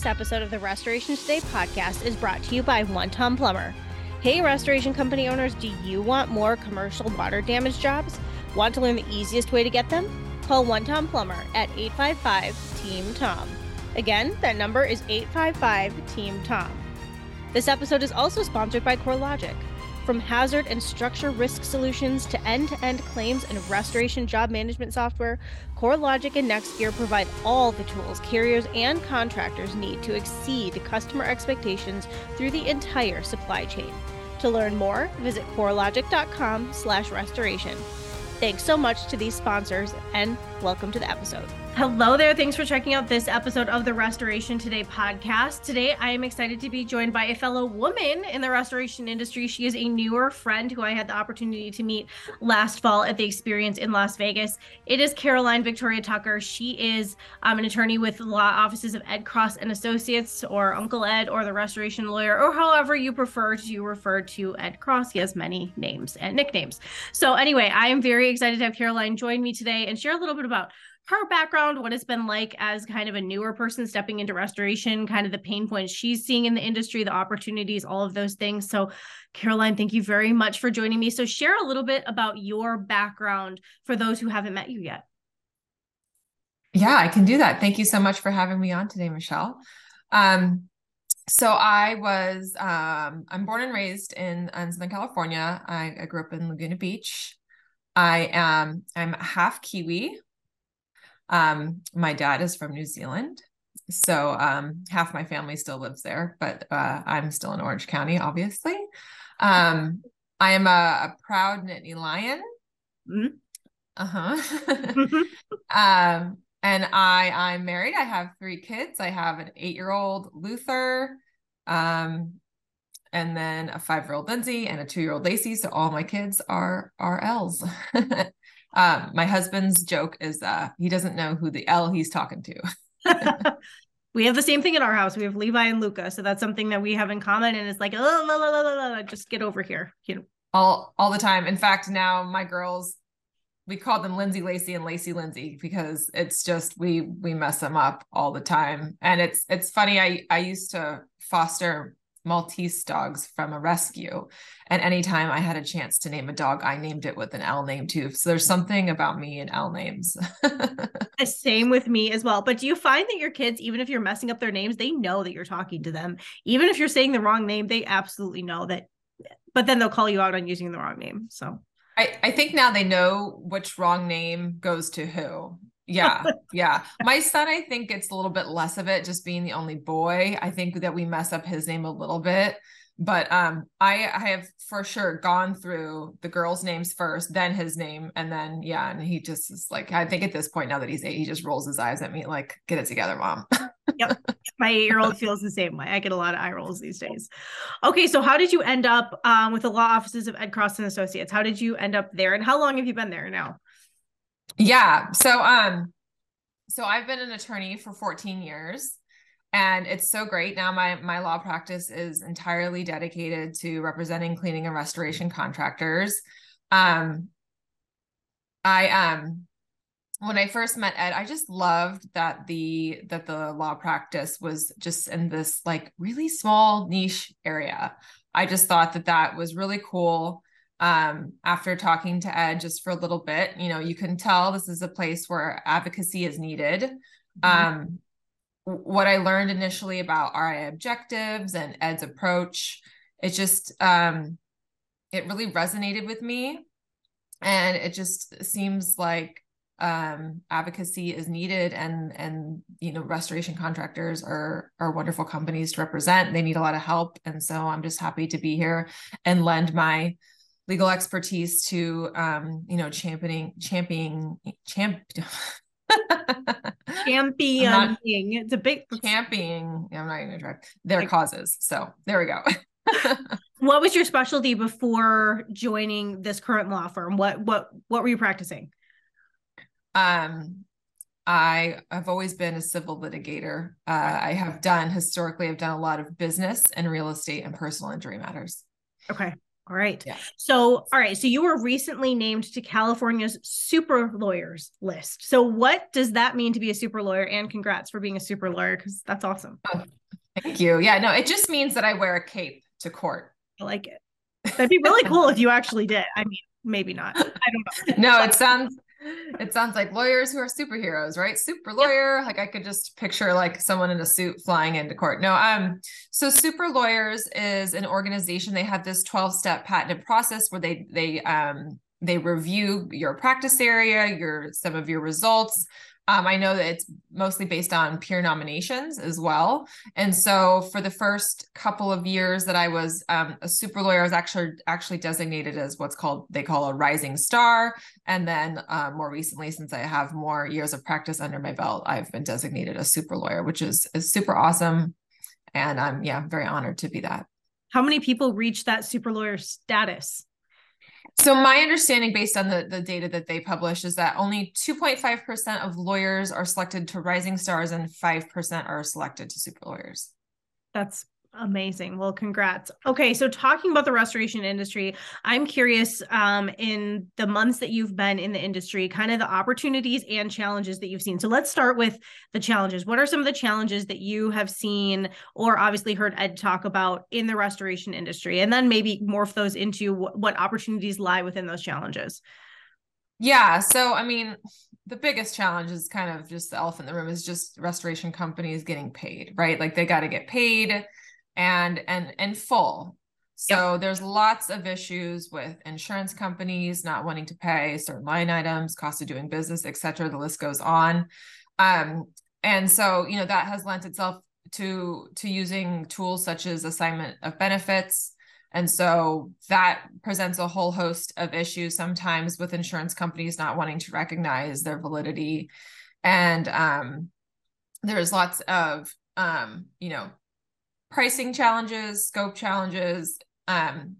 This episode of the Restoration Today podcast is brought to you by One Tom Plumber. Hey, restoration company owners, do you want more commercial water damage jobs? Want to learn the easiest way to get them? Call One Tom Plumber at 855 Team Tom. Again, that number is 855 Team Tom. This episode is also sponsored by CoreLogic. From hazard and structure risk solutions to end to end claims and restoration job management software, CoreLogic and NextGear provide all the tools carriers and contractors need to exceed customer expectations through the entire supply chain. To learn more, visit corelogic.com slash restoration. Thanks so much to these sponsors and welcome to the episode. Hello there. Thanks for checking out this episode of the Restoration Today podcast. Today, I am excited to be joined by a fellow woman in the restoration industry. She is a newer friend who I had the opportunity to meet last fall at the experience in Las Vegas. It is Caroline Victoria Tucker. She is um, an attorney with law offices of Ed Cross and Associates, or Uncle Ed, or the restoration lawyer, or however you prefer to refer to Ed Cross. He has many names and nicknames. So, anyway, I am very excited to have Caroline join me today and share a little bit about her background, what it's been like as kind of a newer person stepping into restoration, kind of the pain points she's seeing in the industry, the opportunities, all of those things. So, Caroline, thank you very much for joining me. So, share a little bit about your background for those who haven't met you yet. Yeah, I can do that. Thank you so much for having me on today, Michelle. Um, so I was um, I'm born and raised in, in Southern California. I, I, grew up in Laguna Beach. I am I'm half Kiwi, um, my dad is from New Zealand. So um, half my family still lives there, but uh, I'm still in Orange County, obviously. Um, I am a, a proud Nittany Lion. Mm-hmm. Uh-huh. um, and I I'm married. I have three kids. I have an eight-year-old Luther, um, and then a five-year-old Lindsay and a two-year-old Lacey. So all my kids are are L's. Um, my husband's joke is uh, he doesn't know who the L he's talking to. we have the same thing in our house. We have Levi and Luca, so that's something that we have in common. And it's like, oh, la, la, la, la, just get over here. You know, all all the time. In fact, now my girls, we call them Lindsay Lacey and Lacey Lindsay because it's just we we mess them up all the time. And it's it's funny. I I used to foster Maltese dogs from a rescue. And anytime I had a chance to name a dog, I named it with an L name too. So there's something about me and L names. Same with me as well. But do you find that your kids, even if you're messing up their names, they know that you're talking to them? Even if you're saying the wrong name, they absolutely know that. But then they'll call you out on using the wrong name. So I, I think now they know which wrong name goes to who yeah yeah. My son i think gets a little bit less of it just being the only boy. I think that we mess up his name a little bit but um i i have for sure gone through the girls names first then his name and then yeah and he just is like i think at this point now that he's eight he just rolls his eyes at me like get it together mom. Yep. My eight-year-old feels the same way. I get a lot of eye rolls these days. Okay so how did you end up um, with the law offices of ed cross and associates? How did you end up there and how long have you been there now yeah. So um so I've been an attorney for 14 years and it's so great. Now my my law practice is entirely dedicated to representing cleaning and restoration contractors. Um I um when I first met Ed, I just loved that the that the law practice was just in this like really small niche area. I just thought that that was really cool um, after talking to Ed just for a little bit, you know, you can tell this is a place where advocacy is needed. Mm-hmm. Um, what I learned initially about RI objectives and Ed's approach, it just um, it really resonated with me, and it just seems like um, advocacy is needed, and and you know, restoration contractors are are wonderful companies to represent. They need a lot of help, and so I'm just happy to be here and lend my legal expertise to um, you know championing championing champ championing not, it's a big championing. I'm not even gonna try. Their causes. So there we go. What was your specialty before joining this current law firm? What what what were you practicing? Um I have always been a civil litigator. Uh, I have done historically, I've done a lot of business and real estate and personal injury matters. Okay. All right. Yeah. So, all right. So you were recently named to California's super lawyers list. So, what does that mean to be a super lawyer? And congrats for being a super lawyer because that's awesome. Oh, thank you. Yeah. No, it just means that I wear a cape to court. I like it. That'd be really cool if you actually did. I mean, maybe not. I don't know. no, it sounds it sounds like lawyers who are superheroes, right? Super lawyer. Yep. Like I could just picture like someone in a suit flying into court. No, um, so Super Lawyers is an organization. They have this 12-step patented process where they they um they review your practice area, your some of your results, um, I know that it's mostly based on peer nominations as well. And so for the first couple of years that I was um, a super lawyer, I was actually actually designated as what's called they call a rising star. And then uh, more recently, since I have more years of practice under my belt, I've been designated a super lawyer, which is is super awesome. And I'm yeah, very honored to be that. How many people reach that super lawyer status? So my understanding based on the, the data that they publish is that only 2.5% of lawyers are selected to rising stars and 5% are selected to super lawyers. That's Amazing. Well, congrats. Okay, so talking about the restoration industry, I'm curious um, in the months that you've been in the industry, kind of the opportunities and challenges that you've seen. So let's start with the challenges. What are some of the challenges that you have seen or obviously heard Ed talk about in the restoration industry? And then maybe morph those into what, what opportunities lie within those challenges. Yeah. So, I mean, the biggest challenge is kind of just the elephant in the room is just restoration companies getting paid, right? Like they got to get paid and and and full. So yep. there's lots of issues with insurance companies not wanting to pay certain line items cost of doing business et cetera. The list goes on. Um, and so you know that has lent itself to to using tools such as assignment of benefits. And so that presents a whole host of issues sometimes with insurance companies not wanting to recognize their validity. And um, there's lots of um, you know pricing challenges, scope challenges. Um,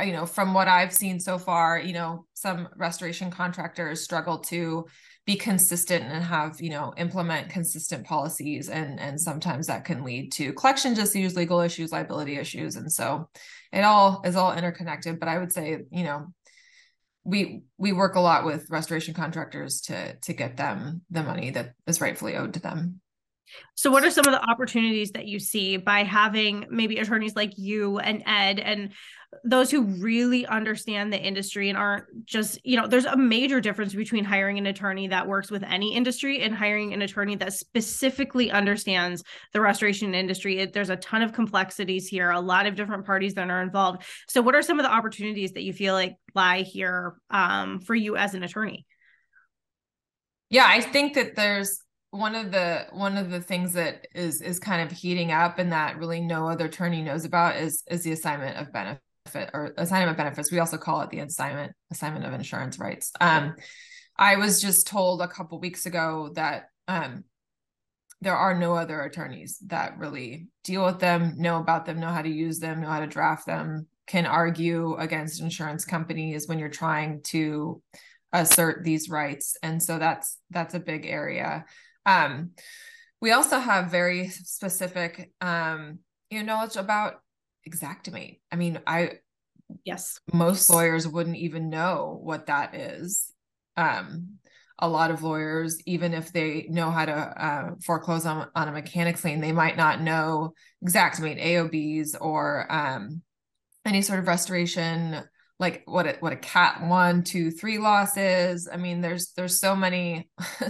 you know, from what I've seen so far, you know, some restoration contractors struggle to be consistent and have, you know, implement consistent policies. And and sometimes that can lead to collection issues, legal issues, liability issues. And so it all is all interconnected. But I would say, you know, we we work a lot with restoration contractors to to get them the money that is rightfully owed to them. So, what are some of the opportunities that you see by having maybe attorneys like you and Ed and those who really understand the industry and aren't just, you know, there's a major difference between hiring an attorney that works with any industry and hiring an attorney that specifically understands the restoration industry. It, there's a ton of complexities here, a lot of different parties that are involved. So, what are some of the opportunities that you feel like lie here um, for you as an attorney? Yeah, I think that there's one of the one of the things that is is kind of heating up and that really no other attorney knows about is is the assignment of benefit or assignment of benefits. We also call it the assignment assignment of insurance rights. Um i was just told a couple weeks ago that um there are no other attorneys that really deal with them know about them know how to use them know how to draft them can argue against insurance companies when you're trying to assert these rights. And so that's that's a big area um, we also have very specific, um, you know, knowledge about Xactimate. I mean, I yes, most lawyers wouldn't even know what that is. Um, a lot of lawyers, even if they know how to uh, foreclose on, on a mechanics lien, they might not know Xactimate AOBs or um, any sort of restoration, like what it, what a cat one, two, three loss is. I mean, there's there's so many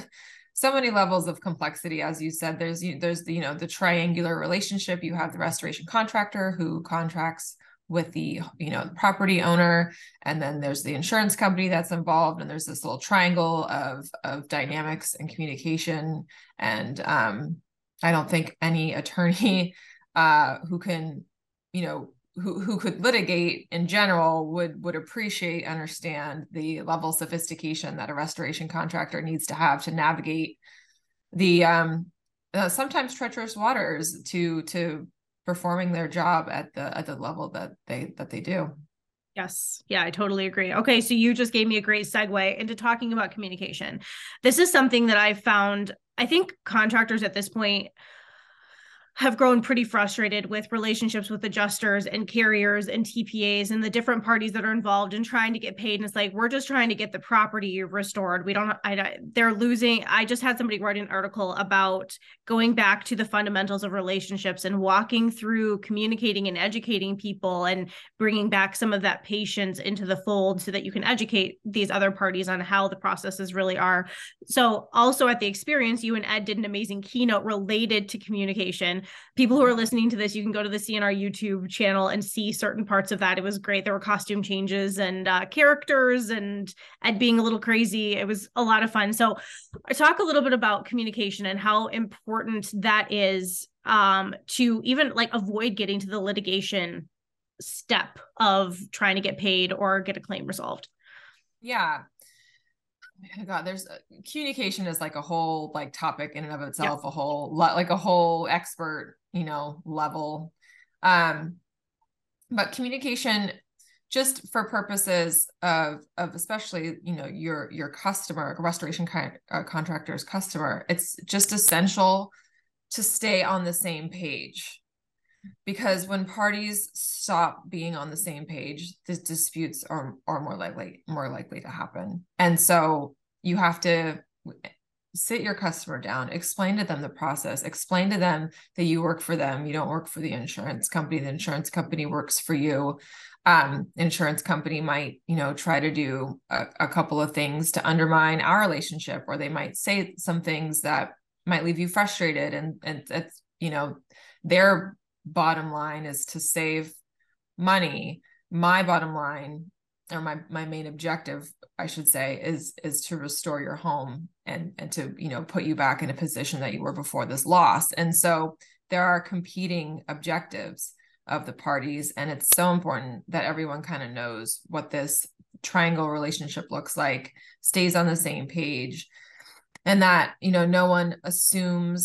so many levels of complexity as you said. There's you, there's the you know the triangular relationship. You have the restoration contractor who contracts with the you know the property owner and then there's the insurance company that's involved and there's this little triangle of of dynamics and communication. And um i don't think any attorney uh who can you know who, could litigate in general would would appreciate understand the level of sophistication that a restoration contractor needs to have to navigate the um uh, sometimes treacherous waters to to performing their job at the at the level that they that they do Yes. Yeah, I totally agree. Okay. So you just gave me a great segue into talking about communication. This is something that I found, I think contractors at this point have grown pretty frustrated with relationships with adjusters and carriers and TPAs and the different parties that are involved in trying to get paid. And it's like, we're just trying to get the property restored. We don't, I, they're losing. I just had somebody write an article about going back to the fundamentals of relationships and walking through communicating and educating people and bringing back some of that patience into the fold so that you can educate these other parties on how the processes really are. So, also at the experience, you and Ed did an amazing keynote related to communication people who are listening to this, you can go to the CNR YouTube channel and see certain parts of that. It was great. There were costume changes and uh, characters and Ed being a little crazy. It was a lot of fun. So, I talk a little bit about communication and how important that is um, to even like avoid getting to the litigation step of trying to get paid or get a claim resolved. Yeah god there's uh, communication is like a whole like topic in and of itself yeah. a whole lot like a whole expert you know level um but communication just for purposes of of especially you know your your customer restoration con- uh, contractor's customer it's just essential to stay on the same page because when parties stop being on the same page the disputes are are more likely more likely to happen. And so you have to sit your customer down explain to them the process explain to them that you work for them you don't work for the insurance company the insurance company works for you. Um, insurance company might you know try to do a, a couple of things to undermine our relationship or they might say some things that might leave you frustrated and and that's you know their bottom line is to save money. My bottom line or my my main objective i should say is is to restore your home and and to you know put you back in a position that you were before this loss. And so there are competing objectives of the parties and it's so important that everyone kind of knows what this triangle relationship looks like stays on the same page and that you know no one assumes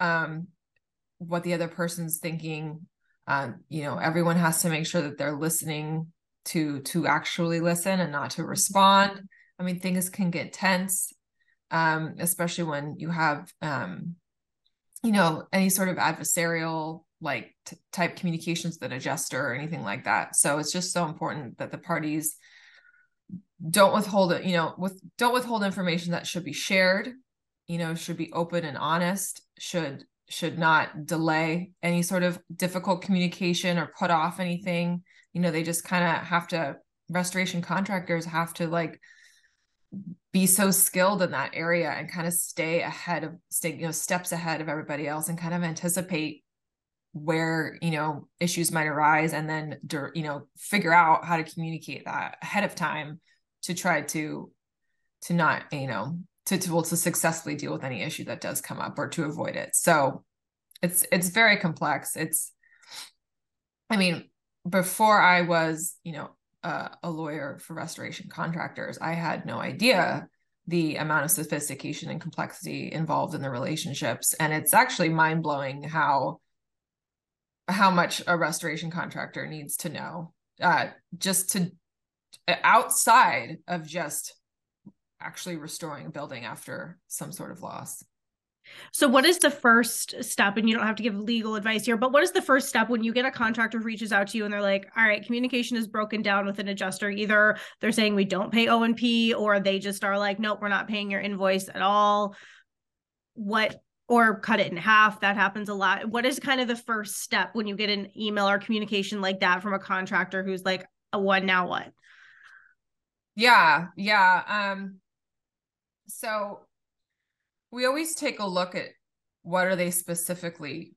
um what the other person's thinking. Uh, you know everyone has to make sure that they're listening to to actually listen and not to respond. I mean things can get tense um, especially when you have um, you know any sort of adversarial like t- type communications that an adjuster or anything like that. So it's just so important that the parties don't withhold it you know with don't withhold information that should be shared you know should be open and honest should should not delay any sort of difficult communication or put off anything. You know they just kind of have to restoration contractors have to like be so skilled in that area and kind of stay ahead of stay you know steps ahead of everybody else and kind of anticipate where you know issues might arise and then you know figure out how to communicate that ahead of time to try to to not you know to well, to successfully deal with any issue that does come up or to avoid it. So it's it's very complex. It's i mean before I was, you know, uh, a lawyer for restoration contractors, I had no idea the amount of sophistication and complexity involved in the relationships, and it's actually mind blowing how how much a restoration contractor needs to know uh, just to outside of just actually restoring a building after some sort of loss. So, what is the first step? And you don't have to give legal advice here, but what is the first step when you get a contractor reaches out to you and they're like, "All right, communication is broken down with an adjuster. Either they're saying we don't pay O and P, or they just are like, nope, we're not paying your invoice at all." What or cut it in half? That happens a lot. What is kind of the first step when you get an email or communication like that from a contractor who's like, "A one now what?" Yeah, yeah. Um, so we always take a look at what are they specifically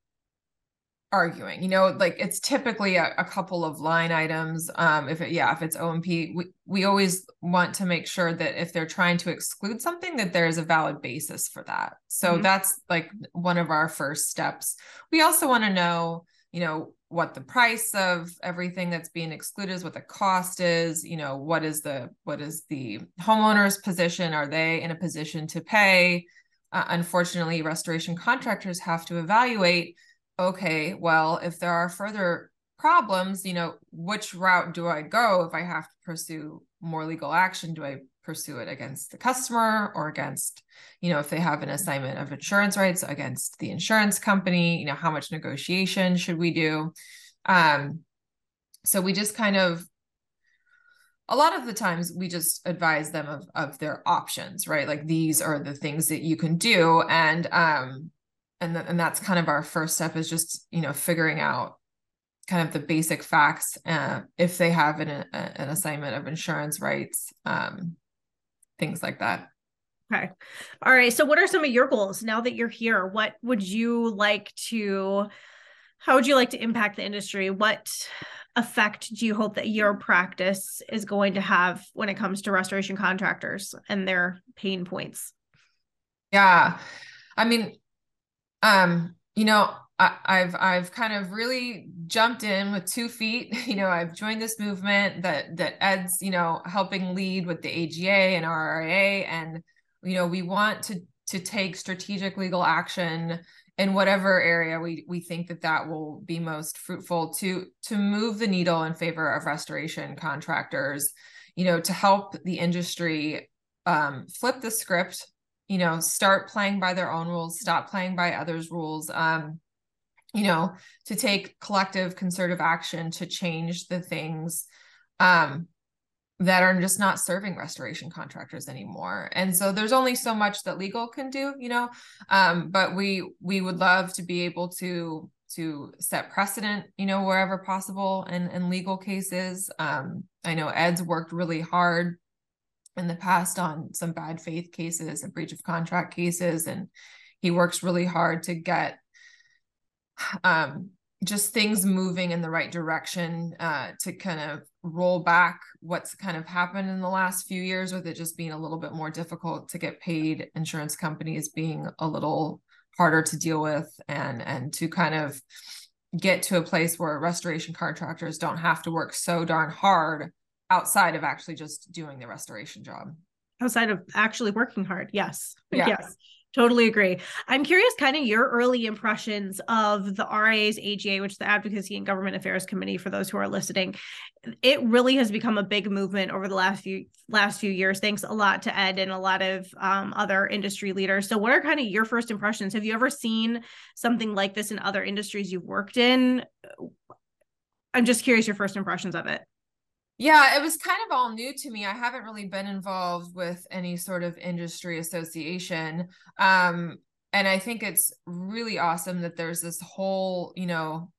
arguing you know like it's typically a, a couple of line items um if it yeah if it's O and P we, we always want to make sure that if they're trying to exclude something that there's a valid basis for that so mm-hmm. that's like one of our first steps we also want to know you know what the price of everything that's being excluded is what the cost is you know what is the what is the homeowner's position are they in a position to pay uh, unfortunately, restoration contractors have to evaluate okay, well, if there are further problems, you know, which route do I go if I have to pursue more legal action? Do I pursue it against the customer or against, you know, if they have an assignment of insurance rights against the insurance company, you know, how much negotiation should we do? Um, so we just kind of a lot of the times we just advise them of of their options right like these are the things that you can do and um and th- and that's kind of our first step is just you know figuring out kind of the basic facts uh, if they have an, a, an assignment of insurance rights um things like that. Okay. All right. So what are some of your goals now that you're here? What would you like to how would you like to impact the industry? What effect do you hope that your practice is going to have when it comes to restoration contractors and their pain points? Yeah. I mean, um, you know, I, I've I've kind of really jumped in with two feet. You know, I've joined this movement that that Ed's, you know, helping lead with the AGA and RIA. And, you know, we want to to take strategic legal action in whatever area we we think that that will be most fruitful to to move the needle in favor of restoration contractors you know to help the industry um, flip the script you know start playing by their own rules stop playing by others rules um, you know to take collective concerted action to change the things um, that are just not serving restoration contractors anymore. And so there's only so much that legal can do you know um, but we we would love to be able to to set precedent you know wherever possible in in legal cases. Um, i know ed's worked really hard in the past on some bad faith cases and breach of contract cases and he works really hard to get um, just things moving in the right direction uh, to kind of roll back what's kind of happened in the last few years with it just being a little bit more difficult to get paid insurance companies being a little harder to deal with and and to kind of get to a place where restoration contractors don't have to work so darn hard outside of actually just doing the restoration job. Outside of actually working hard yes. Yeah. yes Totally agree. I'm curious, kind of your early impressions of the RIA's AGA, which is the Advocacy and Government Affairs Committee. For those who are listening, it really has become a big movement over the last few last few years. Thanks a lot to Ed and a lot of um, other industry leaders. So, what are kind of your first impressions? Have you ever seen something like this in other industries you've worked in? I'm just curious your first impressions of it. Yeah, it was kind of all new to me. I haven't really been involved with any sort of industry association. Um, and I think it's really awesome that there's this whole, you know,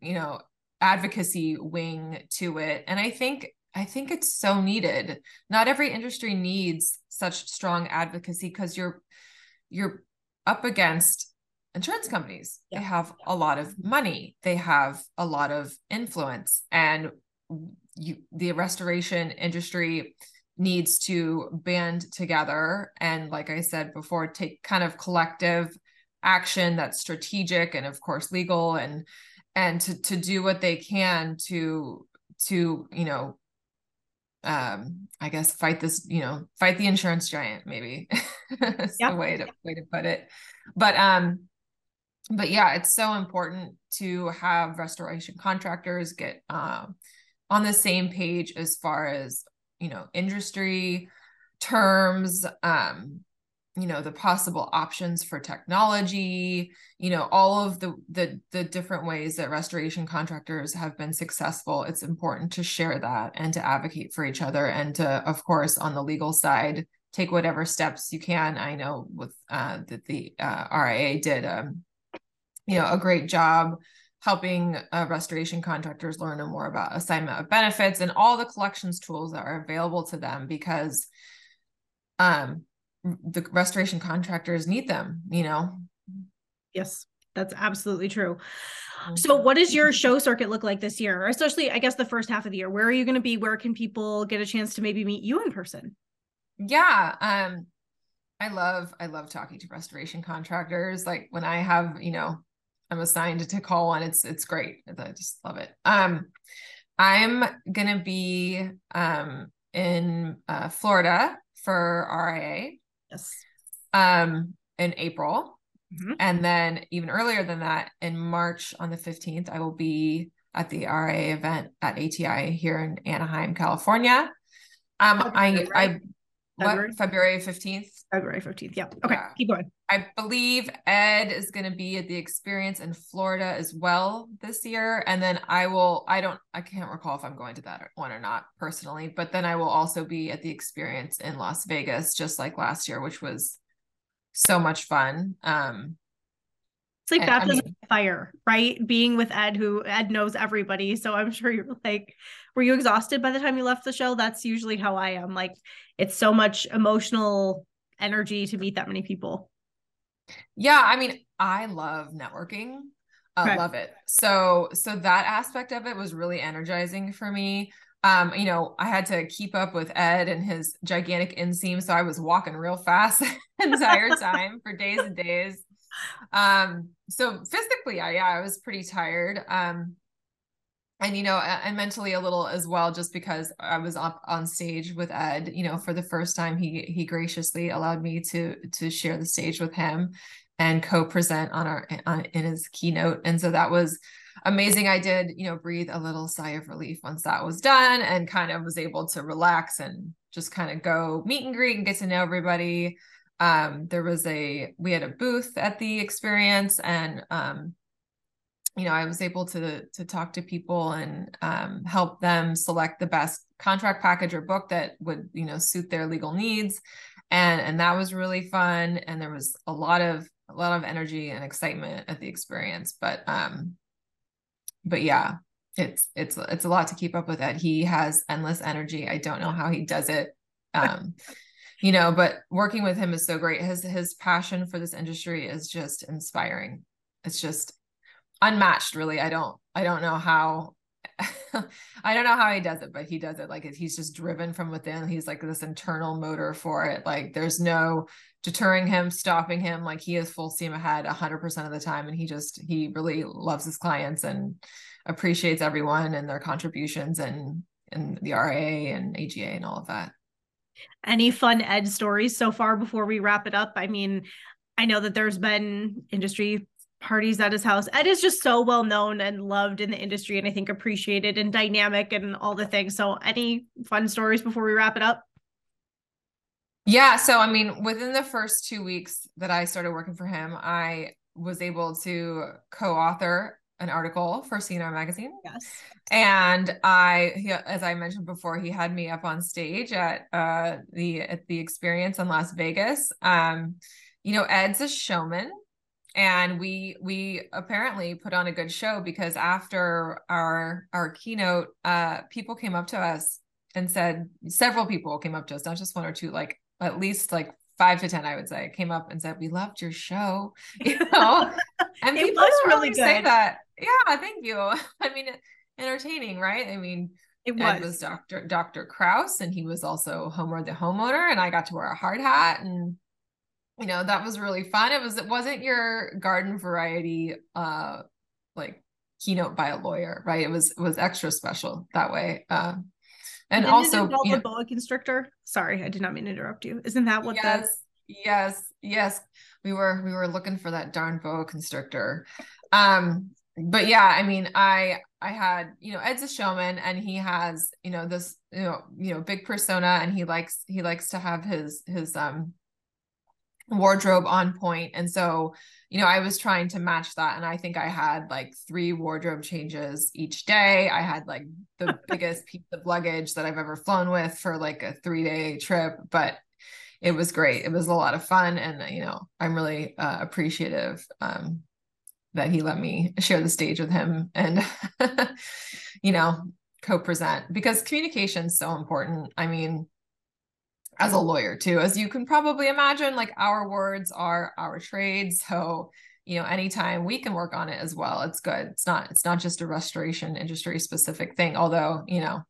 you know, advocacy wing to it. And I think I think it's so needed. Not every industry needs such strong advocacy because you're you're up against insurance companies. Yeah. They have a lot of money. They have a lot of influence and you the restoration industry needs to band together and like i said before take kind of collective action that's strategic and of course legal and and to to do what they can to to you know um i guess fight this you know fight the insurance giant maybe. That's yep. the way to way to put it. But um but yeah it's so important to have restoration contractors get um on the same page as far as you know industry terms um you know the possible options for technology you know all of the the the different ways that restoration contractors have been successful. It's important to share that and to advocate for each other and to of course on the legal side take whatever steps you can. I know with uh that the uh, ria did um you know a great job helping uh, restoration contractors learn more about assignment of benefits and all the collections tools that are available to them because um, the restoration contractors need them you know? Yes that's absolutely true. So what does your show circuit look like this year? Especially i guess the first half of the year. Where are you going to be? Where can people get a chance to maybe meet you in person? Yeah um i love i love talking to restoration contractors. Like when i have you know I'm assigned to call one. It's it's great. I just love it. Um, I'm gonna be um in uh, Florida for RIA. Yes. Um, in April, mm-hmm. and then even earlier than that, in March on the 15th, I will be at the RIA event at ATI here in Anaheim, California. Um, I I February? What? February 15th. February 15th. Yeah. Okay. Yeah. Keep going. I believe Ed is going to be at the experience in Florida as well this year. And then I will, I don't, I can't recall if I'm going to that one or not personally, but then I will also be at the experience in Las Vegas, just like last year, which was so much fun. Um, it's like baptism I mean, fire, right? Being with Ed, who Ed knows everybody. So I'm sure you're like, were you exhausted by the time you left the show? That's usually how I am. Like, it's so much emotional energy to meet that many people. Yeah, I mean, I love networking. I love it. So, so that aspect of it was really energizing for me. Um, you know, I had to keep up with Ed and his gigantic inseam, so I was walking real fast the entire time for days and days um so physically i yeah i was pretty tired um and you know and mentally a little as well just because i was up on stage with ed you know for the first time he he graciously allowed me to to share the stage with him and co-present on our on, in his keynote. And so that was amazing. I did you know breathe a little sigh of relief once that was done and kind of was able to relax and just kind of go meet and greet and get to know everybody. Um, there was a we had a booth at the experience and um, you know i was able to to talk to people and um, help them select the best contract package or book that would you know suit their legal needs. And and that was really fun. And there was a lot of a lot of energy and excitement at the experience. But um but yeah it's it's it's a lot to keep up with it he has endless energy. I don't know how he does it. Um you know but working with him is so great. His his passion for this industry is just inspiring. It's just unmatched really i don't i don't know how I don't know how he does it, but he does it like he's just driven from within. He's like this internal motor for it. Like there's no deterring him, stopping him. Like he is full steam ahead 100% of the time. And he just, he really loves his clients and appreciates everyone and their contributions and, and the RIA and AGA and all of that any fun ed stories so far before we wrap it up? I mean, I know that there's been industry parties at his house. Ed is just so well known and loved in the industry and I think appreciated and dynamic and all the things. So any fun stories before we wrap it up? Yeah, so I mean, within the first 2 weeks that I started working for him, I was able to co-author an article for CNR magazine. Yes. And I, he, as I mentioned before, he had me up on stage at uh, the at the experience in Las Vegas. Um, you know, Ed's a showman, and we we apparently put on a good show because after our our keynote, uh, people came up to us and said several people came up to us, not just one or two, like at least like five to ten, I would say, came up and said, "We loved your show," you know, and it people was really good. say that. Yeah, thank you. I mean, entertaining, right? I mean, it was. Ed was Dr. Dr. Kraus, and he was also Homer the homeowner, and I got to wear a hard hat, and you know that was really fun. It was it wasn't your garden variety, uh, like keynote by a lawyer, right? It was it was extra special that way. Uh, and also you know, boa constrictor. Sorry, I did not mean to interrupt you. Isn't that what yes, the yes, yes. We were we were looking for that darn boa constrictor. Um, but yeah, I mean, I I had, you know, Ed's a showman and he has, you know, this, you know, you know, big persona and he likes he likes to have his his um wardrobe on. And so, you know, I was trying to match that. And I think I had like three wardrobe changes each day. I had like the biggest piece of luggage that I've ever flown with for like a three day trip, but it was great. It was a lot of fun. And, you know, I'm really uh, appreciative um, that he let me share the stage with him and, you know, co-present because communication is so important. I mean, as a lawyer too, as you can probably imagine, like our words are our trade. So, you know, anytime we can work on it as well, it's good. It's not, it's not just a restoration industry specific thing, although, you know,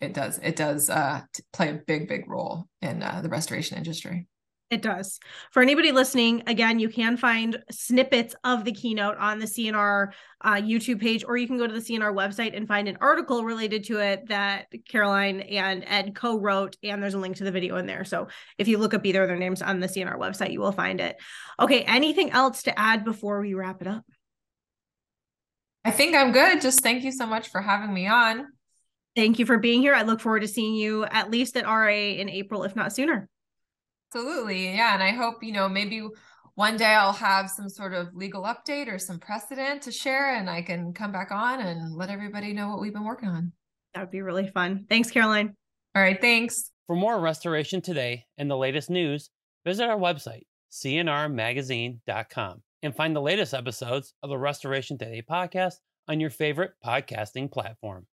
it does, it does uh, play a big, big role in uh, the restoration industry. It does. For anybody listening, again, you can find snippets of the keynote on the CNR uh, YouTube page, or you can go to the CNR website and find an article related to it that Caroline and Ed co wrote. And there's a link to the video in there. So if you look up either of their names on the CNR website, you will find it. Okay. Anything else to add before we wrap it up? I think I'm good. Just thank you so much for having me on. Thank you for being here. I look forward to seeing you at least at RIA in April, if not sooner. Absolutely. Yeah. And I hope, you know, maybe one day I'll have some sort of legal update or some precedent to share and I can come back on and let everybody know what we've been working on. That would be really fun. Thanks, Caroline. All right. Thanks. For more restoration today and the latest news, visit our website, cnrmagazine.com, and find the latest episodes of the Restoration Today podcast on your favorite podcasting platform.